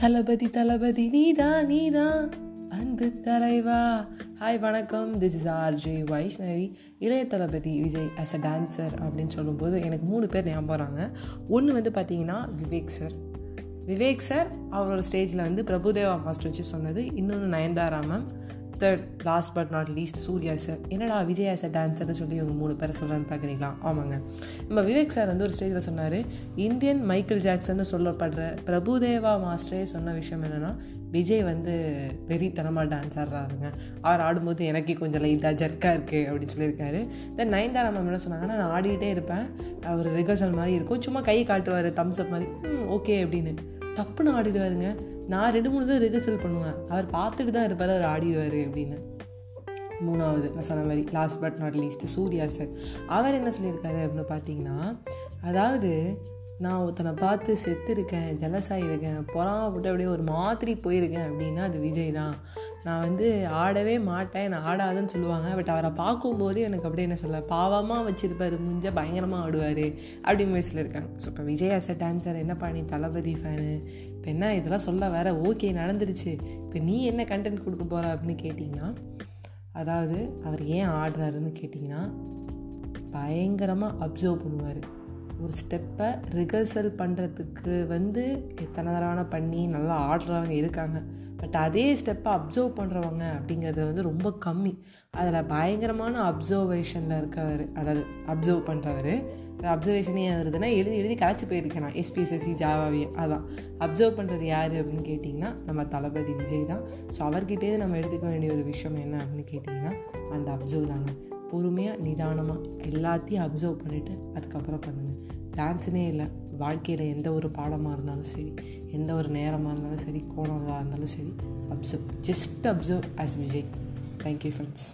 தளபதி தளபதி நீதா நீதா. அன்பு தலைவா. ஹாய் வணக்கம். திஸ் இஸ் ஆர்ஜே வைஷ்ணவி இளைய தளபதி விஜய் ஆஸ் அ டான்சர் அப்படின்னு சொல்லும்போது எனக்கு மூணு பேர் ஞாபகம் வராங்க. ஒன்று வந்து பார்த்தீங்கன்னா விவேக் சார் விவேக் சார் அவரோட ஸ்டேஜில் வந்து பிரபுதேவா மாஸ்டர் வச்சு சொன்னது. இன்னொன்று Nayanthara ma'am third last but not least Suriya sir என்னடா விஜயா சார் டான்ஸர்னு சொல்லி இவங்க மூணு பேரை சொல்கிறான்னு பார்க்குறீங்களா ஆமாங்க. நம்ம விவேக் சார் வந்து ஒரு ஸ்டேஜில் சொன்னார் இந்தியன் மைக்கேல் ஜாக்சன்னு சொல்லப்படுற பிரபுதேவா மாஸ்டரே சொன்ன விஷயம் என்னென்னா விஜய் வந்து வெறித்தனமாக டான்ஸ் ஆடுறாருங்க. அவர் ஆடும்போது எனக்கே கொஞ்சம் லைட்டாக ஜர்க்காக இருக்குது அப்படின்னு சொல்லியிருக்காரு. தென் நயன்தாரா மேம் என்ன சொன்னாங்கன்னா நான் ஆடிக்கிட்டே இருப்பேன். அவர் ரிகர்சல் மாதிரி இருக்கும். சும்மா கை காட்டுவார் தம்ஸ் அப் மாதிரி. ஓகே அப்படின்னு. டப்புன்னு ஆடிடுவாருங்க. நான் ரெண்டு மூணு தான் ரிஹர்சல் பண்ணுவேன். அவர் பார்த்துட்டு தான் இருப்பார் அவர் ஆடிடுவார் அப்படின்னு. மூணாவது நான் சொன்ன மாதிரி last but not least Suriya sir அவர் என்ன சொல்லியிருக்காரு அப்படின்னு பார்த்தீங்கன்னா அதாவது நான் ஒருத்தனை பார்த்து செத்து இருக்கேன் ஜலசாகி இருக்கேன் பொறாமப்பட்டு அப்படியே ஒரு மாதிரி போயிருக்கேன் அப்படின்னா அது விஜய் தான். நான் வந்து ஆடவே மாட்டேன் நான் ஆடாதுன்னு சொல்லுவாங்க. பட் அவரை பார்க்கும்போது எனக்கு அப்படியே என்ன சொல்ல பாவமாக வச்சுருப்பார் முஞ்ச பயங்கரமாக ஆடுவார் அப்படின்னு போய் சொல்லியிருக்காங்க. ஸோ இப்போ விஜய் ஆஸ் அ டான்ஸர் என்ன பண்ணி தளபதி ஃபேனு இப்போ என்ன இதெல்லாம் சொல்ல வேற ஓகே நடந்துருச்சு. இப்போ நீ என்ன கண்டென்ட் கொடுக்க போகிற அப்படின்னு கேட்டிங்கன்னா அதாவது அவர் ஏன் ஆடுறாருன்னு கேட்டிங்கன்னா பயங்கரமாக அப்சர்வ் பண்ணுவார். ஒரு ஸ்டெப்பை ரிகர்சல் பண்ணுறதுக்கு வந்து எத்தனை தடவை பண்ணி நல்லா ஆடுறவங்க இருக்காங்க. பட் அதே ஸ்டெப்பை அப்சர்வ் பண்ணுறவங்க அப்படிங்கிறது வந்து ரொம்ப கம்மி. அதில் பயங்கரமான அப்சர்வேஷனில் இருக்கவர் அதாவது அப்சர்வ் பண்ணுறவர் அப்சர்வேஷனே வருதுன்னா எழுதி எழுதி களைச்சி போயிருக்கேன் நான் எஸ்பிஎஸ்எஸ்சி ஜாவாவே அதான். அப்சர்வ் பண்ணுறது யார் அப்படின்னு கேட்டிங்கன்னா நம்ம தளபதி விஜய் தான். ஸோ அவர்கிட்டே நம்ம எடுத்துக்க வேண்டிய ஒரு விஷயம் என்ன அப்படின்னு கேட்டிங்கன்னா அந்த அப்சர்வ் தாங்க. பொறுமையாக நிதானமாக எல்லாத்தையும் அப்சர்வ் பண்ணிவிட்டு அதுக்கப்புறம் பண்ணுங்கள் டான்ஸுனே இல்லை வாழ்க்கையில் எந்த ஒரு பாடமாக இருந்தாலும் சரி எந்த ஒரு நேரமாக இருந்தாலும் சரி கோணமாக இருந்தாலும் சரி observe just observe as Vijay thank you friends